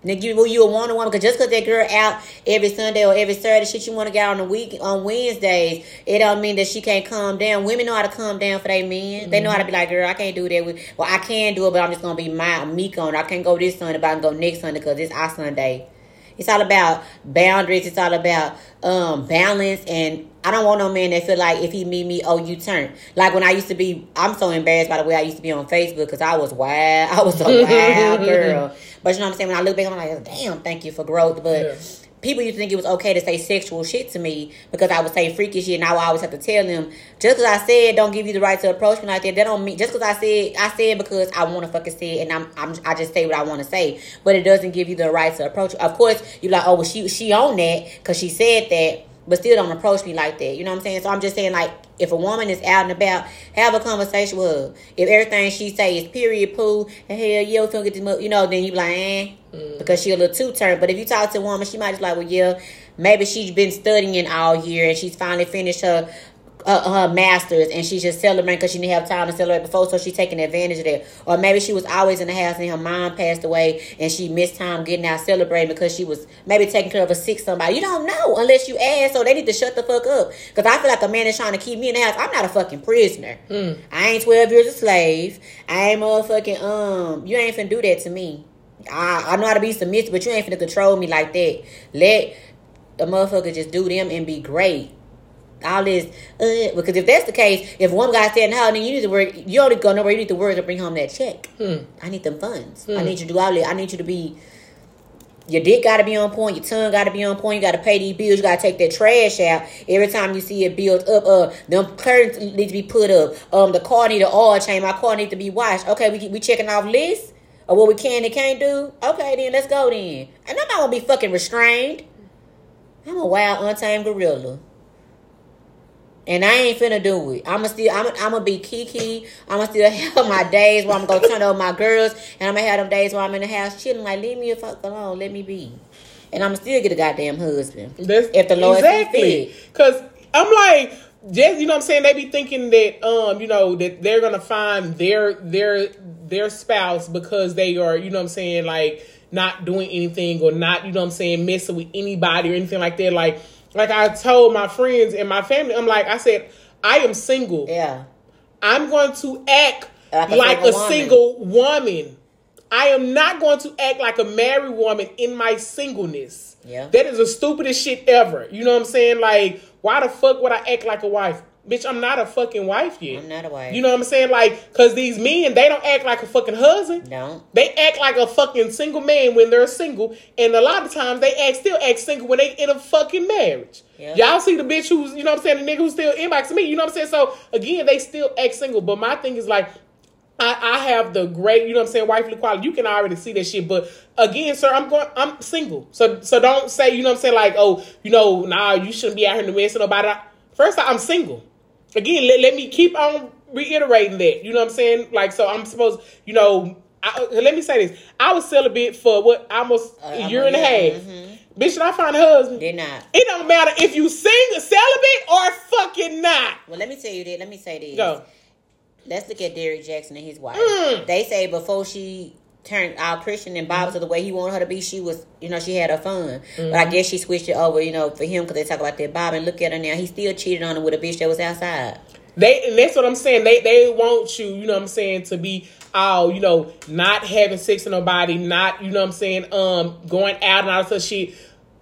Nigga, you, you a Wonder Woman because just because that girl out every Sunday or every Saturday, shit, you want to get out on the week on Wednesdays, it don't mean that she can't calm down. Women know how to calm down for their men. They know how to be like, girl, I can't do that. With, well, I can do it, but I'm just gonna be my meek on. it. I can't go this Sunday, but I can go next Sunday because it's our Sunday. It's all about boundaries. It's all about um, balance. And I don't want no man that feel like if he meet me, oh, you turn. Like when I used to be, I'm so embarrassed by the way I used to be on Facebook because I was wild. I was a wild girl. But you know what I'm saying? When I look back, I'm like, damn, thank you for growth. But Yeah. people used to think it was okay to say sexual shit to me because I would say freaky shit, and I would always have to tell them just because I said don't give you the right to approach me like that. That don't mean just because I said I said because I want to fucking say it, and I'm, I'm I just say what I want to say, but it doesn't give you the right to approach. Of course, you're like oh well she she on that because she said that. But still don't approach me like that. You know what I'm saying? So I'm just saying like if a woman is out and about, have a conversation with her. If everything she say is period poo and hell yeah, we finna get this you know, then you be like, eh. Because she a little two turn. But if you talk to a woman, she might just like, well, yeah, maybe she's been studying all year and she's finally finished her uh, her masters and she's just celebrating because she didn't have time to celebrate before, so she's taking advantage of that. Or maybe she was always in the house and her mom passed away and she missed time getting out celebrating because she was maybe taking care of a sick somebody. You don't know unless you ask, so they need to shut the fuck up. Because I feel like a man is trying to keep me in the house. I'm not a fucking prisoner. I ain't 12 years a slave. I ain't motherfucking, um, you ain't finna do that to me. I, I know how to be submissive, but you ain't finna control me like that. Let a motherfucker just do them and be great all this uh, because if that's the case, if one guy the house, then you need to work. You only go nowhere. You need to work to bring home that check. I need them funds. I need you to do all that. I need you to be. Your dick got to be on point. Your tongue got to be on point. You got to pay these bills. You got to take that trash out every time you see it built up. Uh, them curtains need to be put up. Um, the car need an oil change. My car need to be washed. Okay, we we checking off lists of what we can and can't do. Okay, then let's go then. And I'm not gonna be fucking restrained. I'm a wild, untamed gorilla. And I ain't finna do it. I'ma still I'm I'ma be Kiki. I'ma still have my days where I'm gonna turn over my girls and I'm gonna have them days where I'm in the house chilling like leave me the fuck alone. Let me be. and I'm gonna still get a goddamn husband. That's, If the Lord exactly because I'm like. Just you know what I'm saying, they be thinking that um, you know, that they're gonna find their their their spouse because they are, you know what I'm saying, like not doing anything or not, you know what I'm saying, messing with anybody or anything like that. Like like I told my friends and my family, I'm like, I said, I am single. Yeah. I'm going to act Like like a a, woman. single woman. I am not going to act like a married woman in my singleness. Yeah. That is the stupidest shit ever. You know what I'm saying? Like, why the fuck would I act like a wife? Bitch, I'm not a fucking wife yet. I'm not a wife. You know what I'm saying? Like, cause these men, they don't act like a fucking husband. Don't. They act like a fucking single man when they're single, and a lot of times they act still act single when they in a fucking marriage. Yeah. Y'all see the bitch who's you know what I'm saying, the nigga who's still inboxing me. You know what I'm saying? So again, they still act single. But my thing is like, I, I have the great, you know what I'm saying, wifely quality. You can already see that shit. But again, sir, I'm going, I'm single. So so don't say, you know what I'm saying, like, oh, you know, nah, you shouldn't be out here in the mess nobody. First, I'm single. Again, let, let me keep on reiterating that. You know what I'm saying? Like, so I'm supposed, you know, I, let me say this. I was celibate for what almost Uh, a year and a half. mhm. Bitch, did I find a husband? They're not. It don't matter if you sing a celibate or fucking not. Well, let me tell you this. Let me say this. Go. Let's look at Derek Jackson and his wife. Mm. They say before she turned out Christian and Bible to the way he wanted her to be, she was, you know, she had her fun. But Mm-hmm. I guess she switched it over, you know, for him because they talk about that Bob and look at her now. He still cheated on her with a bitch that was outside. They and that's what I'm saying. They they want you, you know what I'm saying, to be all, you know, not having sex with nobody, not, you know what I'm saying, um, going out and all other shit.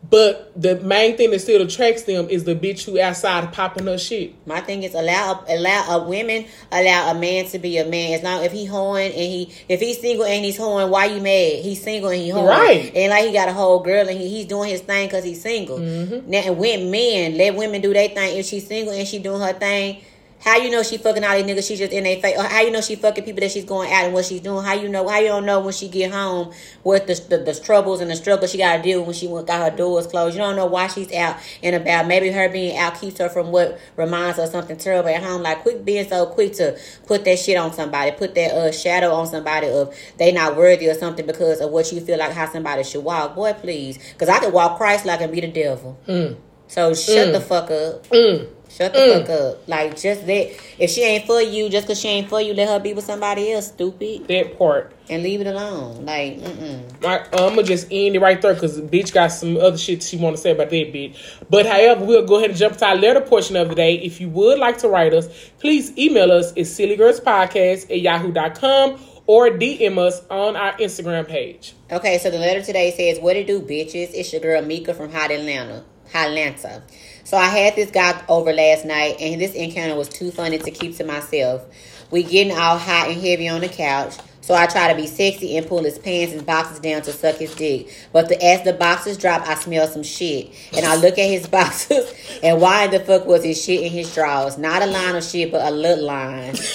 But the main thing that still attracts them is the bitch who outside popping her shit. My thing is allow allow a women allow a man to be a man as long if he horn and he if he's single and he's horn why you mad he's single and he horn Right. and like he got a whole girl and he, he's doing his thing because he's single Mm-hmm. now and when men let women do their thing if she's single and she doing her thing how you know she fucking all these niggas she just in their face? Or how you know she fucking people that she's going out and what she's doing? How you know how you don't know when she get home what the, the, the troubles and the struggles she got to deal with when she went, got her doors closed? You don't know why she's out and about. Maybe her being out keeps her from what reminds her of something terrible at home. Like quick being so quick to put that shit on somebody. Put that uh shadow on somebody of they not worthy or something because of what you feel like how somebody should walk. Boy please. Because I could walk Christ like and be the devil. So shut the fuck up. Mm. Shut the mm. fuck up. Like, just that. If she ain't for you, just because she ain't for you, let her be with somebody else, stupid. That part. And leave it alone. Like, mm-mm. My, I'm gonna just end it right there because bitch got some other shit she want to say about that bitch. But however, we'll go ahead and jump to our letter portion of the day. If you would like to write us, please email us at sillygirlspodcast at yahoo.com or DM us on our Instagram page. Okay, so the letter today says, What it do, bitches? It's your girl Mika from Hot Atlanta. Hot Atlanta. So I had this guy over last night, and this encounter was too funny to keep to myself. We getting all hot and heavy on the couch. So I try to be sexy and pull his pants and boxes down to suck his dick. But the, as the boxes drop, I smell some shit. And I look at his boxes, and why in the fuck was his shit in his drawers? Not a line of shit, but a little line.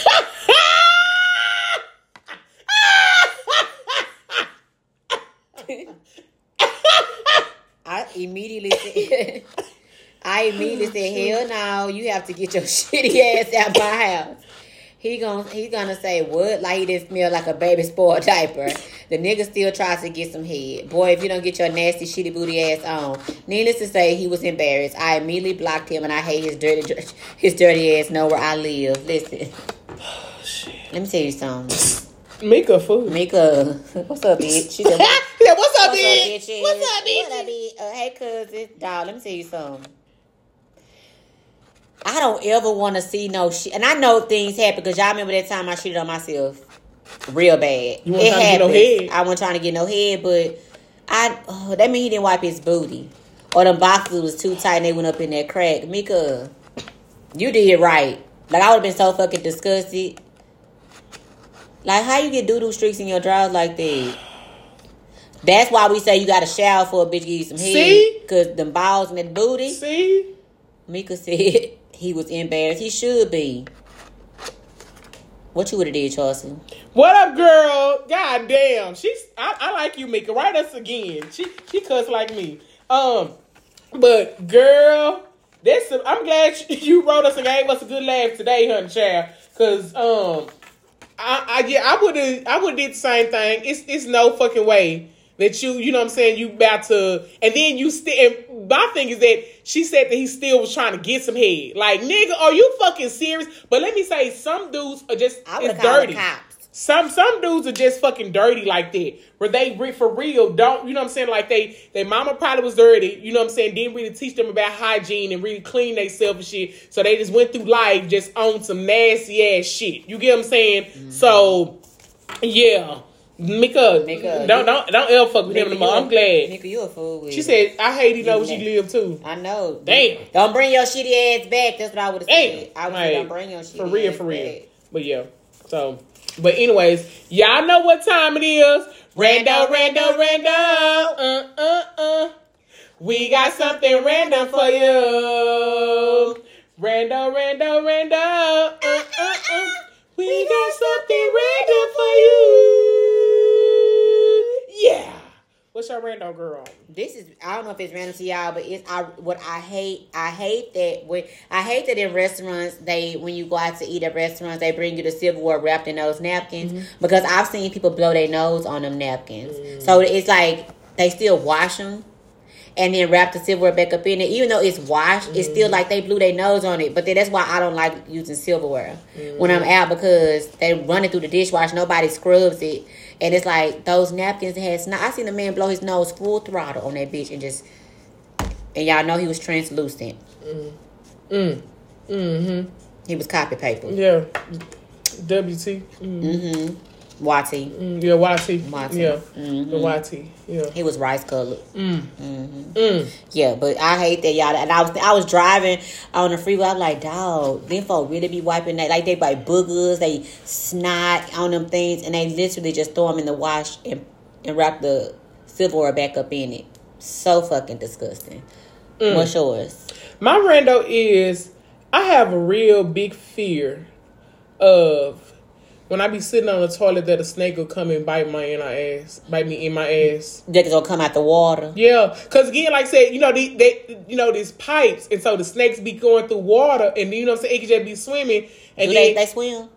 I immediately said, I immediately said, hell no, you have to get your shitty ass out my house. He gon' he gonna say what? Like he didn't smell like a baby spoiled diaper. The nigga still tries to get some head. Boy, if you don't get your nasty shitty booty ass on. Needless to say, he was embarrassed. I immediately blocked him and I hate his dirty his dirty ass know where I live. Listen. Let me tell you something. Mika food. Mika, what's up, bitch? She said, yeah, what's up, What's bitch? up? What's up, bitch? What up, bitch? Uh, hey, cousin. Dog, let me tell you something. I don't ever want to see no shit. And I know things happen because y'all remember that time I cheated on myself real bad. You to get no head. I wasn't trying to get no head, but I, oh, that mean he didn't wipe his booty. Or them boxes was too tight and they went up in that crack. Mika, you did it right. Like, I would have been so fucking disgusted. Like, how you get doo-doo streaks in your drawers like that? That's why we say you got to shower for a bitch to give you some head. See? Because them balls and that booty. See? Mika said he was embarrassed. He should be. What you would have did, Charsla? What up, girl? God damn. She's I, I like you, Mika. Write us again. She she cuss like me. Um, but girl, that's I'm glad you wrote us and gave us a good laugh today, honey, child. Cause um, I, I yeah I would have I would did the same thing. It's it's no fucking way that you, you know what I'm saying, you about to, and then you still, and my thing is that she said that he still was trying to get some head. Like, nigga, are you fucking serious? But let me say, some dudes are just it's dirty. Some some dudes are just fucking dirty like that. Where they re- for real don't you know what I'm saying? Like they their mama probably was dirty, you know what I'm saying, didn't really teach them about hygiene and really clean themselves and shit. So they just went through life just on some nasty ass shit. You get what I'm saying? So yeah. Mika, Mika, don't don't don't ever fuck with him no more. you I'm glad. Nigga, you a fool with She said, I hate he know where she live too. I know. Damn. Don't bring your shitty ass back. That's what I would have said. I would Like, don't bring your shitty for real, for real. back. But yeah. So, but anyways, y'all know what time it is. Rando, rando, rando. Uh, uh, uh. We got something random for you. Rando, rando, rando. Your rando girl? This is I don't know if it's random to y'all, but it's I what I hate. I hate that when I hate that in restaurants they when you go out to eat at restaurants they bring you the silverware wrapped in those napkins Mm-hmm. because I've seen people blow their nose on them napkins. So it's like they still wash them. And then wrap the silverware back up in it. Even though it's washed, it's Mm-hmm. still like they blew their nose on it. But then that's why I don't like using silverware when Mm-hmm. I'm out because they run it through the dishwasher. Nobody scrubs it. And it's like those napkins had snot. I seen a man blow his nose full throttle on that bitch and just and y'all know he was translucent. Mm. Mm-hmm. He was copy paper. Yeah. WT. Mm. Mm-hmm. Watty. Mm, yeah, YT. Watty. Yeah. Mhm. The YT. Yeah. He was rice colored. Mm. hmm Mm. Yeah, but I hate that y'all. And I was I was driving on the freeway. I was like, dog, them folk really be wiping that like they like boogers, they snot on them things, and they literally just throw them in the wash and and wrap the silverware back up in it. So fucking disgusting. Mm. What's yours? My rando is I have a real big fear of when I be sitting on the toilet that a snake will come and bite my in my ass, bite me in my ass. They gonna come out the water. Yeah, cause again, like I said, you know, they, they you know, these pipes, and so the snakes be going through water, and you know, what I'm saying it just be swimming, and Do then they, they swim?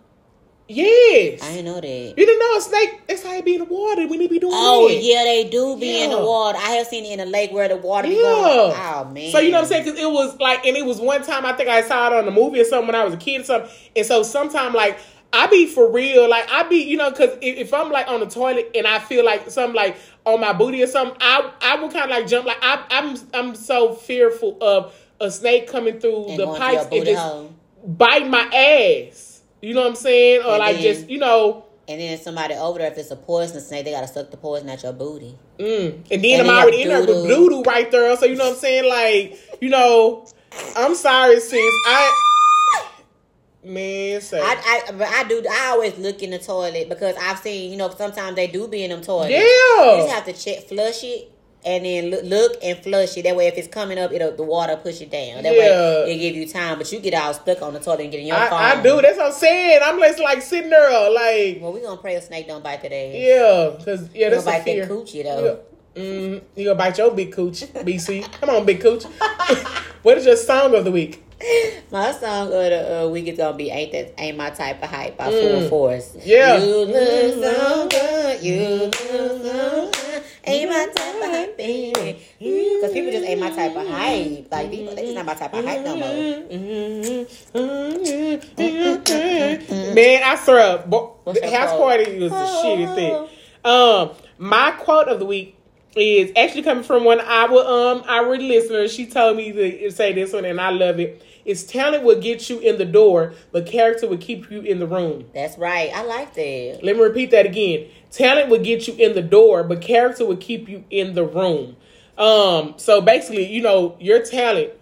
yes, I know that. you didn't know a snake. That's how it be in the water when they be doing Oh that. yeah, they do be in the water. I have seen it in a lake where the water be Yeah. going. Oh man. So you know what I'm saying? Because it was like, and it was one time I think I saw it on a movie or something when I was a kid or something. And so sometime like I be for real, like I be, you know, because if, if I'm like on the toilet and I feel like something like on my booty or something, I I will kind of like jump. Like I, I'm I'm so fearful of a snake coming through And the pipes and just hole. bite my ass. You know what I'm saying? Or And like then- just you know. And then somebody over there, if it's a poisonous snake, they gotta suck the poison out your booty. Mm. And then And I'm already in there with doo-doo. doo doo right there. So you know what I'm saying? Like, you know, I'm sorry, sis. I man, say I, I, but I do. I always look in the toilet because I've seen, you know, sometimes they do be in them toilets. Yeah, you just have to check, flush it, and then look, look and flush it. That way, if it's coming up, it'll the water push it down. That Yeah. way, it give you time. But you get all stuck on the toilet and get in your phone. I, I do. That's what I'm saying. I'm just like sitting there, like, Well, we gonna pray a snake don't bite today. yeah, because yeah, that's bite fear. that coochie though. Yeah. Mm, you gonna bite your big cooch, BC? Come on, big cooch. what is your song of the week? My song of the uh, week is gonna be "Ain't That Ain't My Type of Hype" by Mm. Full Force. Yeah. you look so good, you look so good, ain't my type of hype, baby. Because people just ain't my type of hype. Like people, they just not my type of hype no more. Man, I swear, bo- the your house quote? party was the shitty thing. Um, my quote of the week is actually coming from one of our um our listeners. She told me to say this one, and I love it. It's talent will get you in the door, but character will keep you in the room. That's right. I like that. Let me repeat that again. Talent will get you in the door, but character will keep you in the room. Um, so basically, you know, your talent,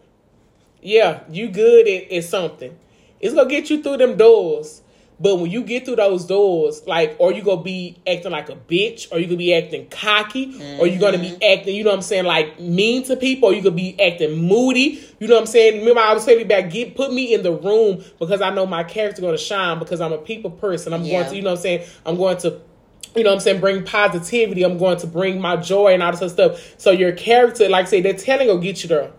yeah, you good at, at something. It's gonna get you through them doors. But when you get through those doors, like, or you gonna be acting like a bitch, or you gonna be acting cocky, or you gonna be mm-hmm. acting, you know what I'm saying, like mean to people, or you gonna be acting moody. You know what I'm saying? Remember, I was telling you about get put me in the room because I know my character gonna shine because I'm a people person. I'm Yeah. going to, you know what I'm saying? I'm going to you know what I'm saying, bring positivity. I'm going to bring my joy and all this other stuff. So your character, like I say, that telling will get you there.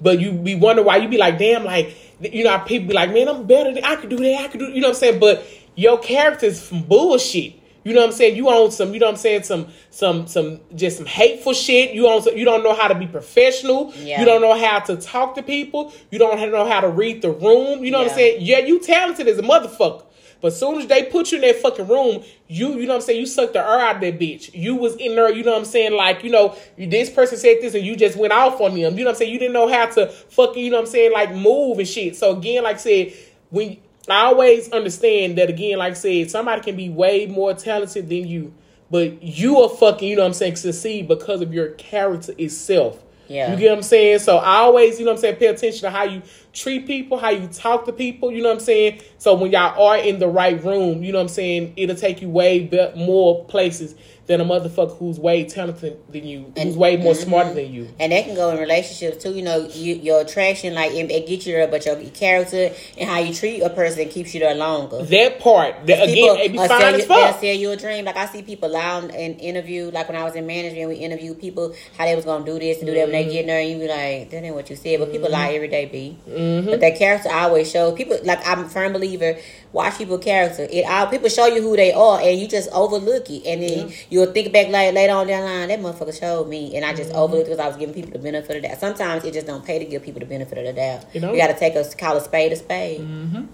But you be wonder why you be like, damn, like you know, people be like, man, I'm better than I could do that, I could do you know what I'm saying? But your character's from bullshit. You know what I'm saying? You own some, you know what I'm saying, some some some just some hateful shit. You own some, you don't know how to be professional. Yeah. You don't know how to talk to people. You don't know how to read the room. You know what I'm saying? Yeah, you talented as a motherfucker. But soon as they put you in that fucking room, you you know what I'm saying, you sucked the air out of that bitch. You was in there, you know what I'm saying, like, you know, this person said this and you just went off on them. You know what I'm saying? You didn't know how to fucking, you know what I'm saying, like move and shit. So again, like I said, when I always understand that again, like I said, somebody can be way more talented than you, but you are fucking, you know what I'm saying, succeed because of your character itself. Yeah. You get what I'm saying? So I always, you know what I'm saying, pay attention to how you treat people, how you talk to people, you know what I'm saying? So when y'all are in the right room, you know what I'm saying, it'll take you way more places than a motherfucker who's way talented than you, who's way more mhm. smarter than you. And that can go in relationships too. You know, you, your attraction, like it, it gets you there, but your character and how you treat a person keeps you there longer. That part, that, again, it be fine sell as they'll fuck. sell you a dream. Like I see people on- in interview, like when I was in management, we interview people how they was gonna do this and do that when they Mm-hmm. get there, and you be like, that ain't what you said. But people lie every day, b. Mm-hmm. But that character always shows people. Like I'm a firm believer. Watch people character. It all people show you who they are, and you just overlook it, and then you'll think back like later on down the line, that motherfucker showed me, and I Mm-hmm. just overlooked because I was giving people the benefit of the doubt. Sometimes it just don't pay to give people the benefit of the doubt. You know? You got to take a call a spade a spade. Mm-hmm.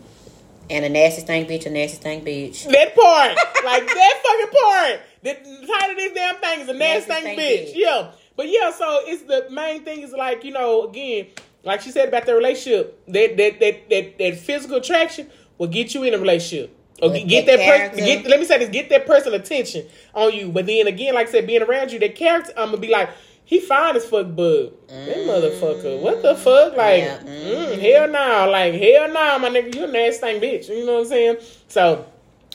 And a nasty stank bitch, a nasty stank bitch. That part, like that fucking part. The title of this damn thing is a nasty Nasty thing, stank bitch. bitch. Yeah, but yeah, so it's the main thing is like you know again, like she said about the relationship, that that that that, that physical attraction will get you in a relationship. Or With get that that person. Get let me say this. Get that person attention on you. But then again, like I said, being around you, that character, I'm gonna be like, he fine as fuck, but that motherfucker, what the fuck? Like, Yeah. mm, hell no, like hell no, my nigga, you a nasty thing, bitch. You know what I'm saying? So.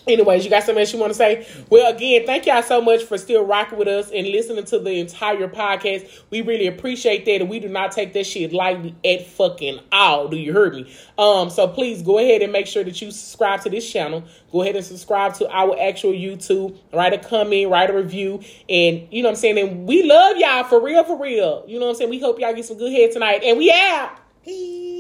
Anyways, you got something else you want to say? Well, again, thank y'all so much for still rocking with us and listening to the entire podcast. We really appreciate that, and we do not take that shit lightly at fucking all. Do you hear me? Um, so please go ahead and make sure that you subscribe to this channel. Go ahead and subscribe to our actual YouTube. Write a comment, write a review, and you know what I'm saying. And we love y'all for real, for real. You know what I'm saying. We hope y'all get some good head tonight, and we out. Peace.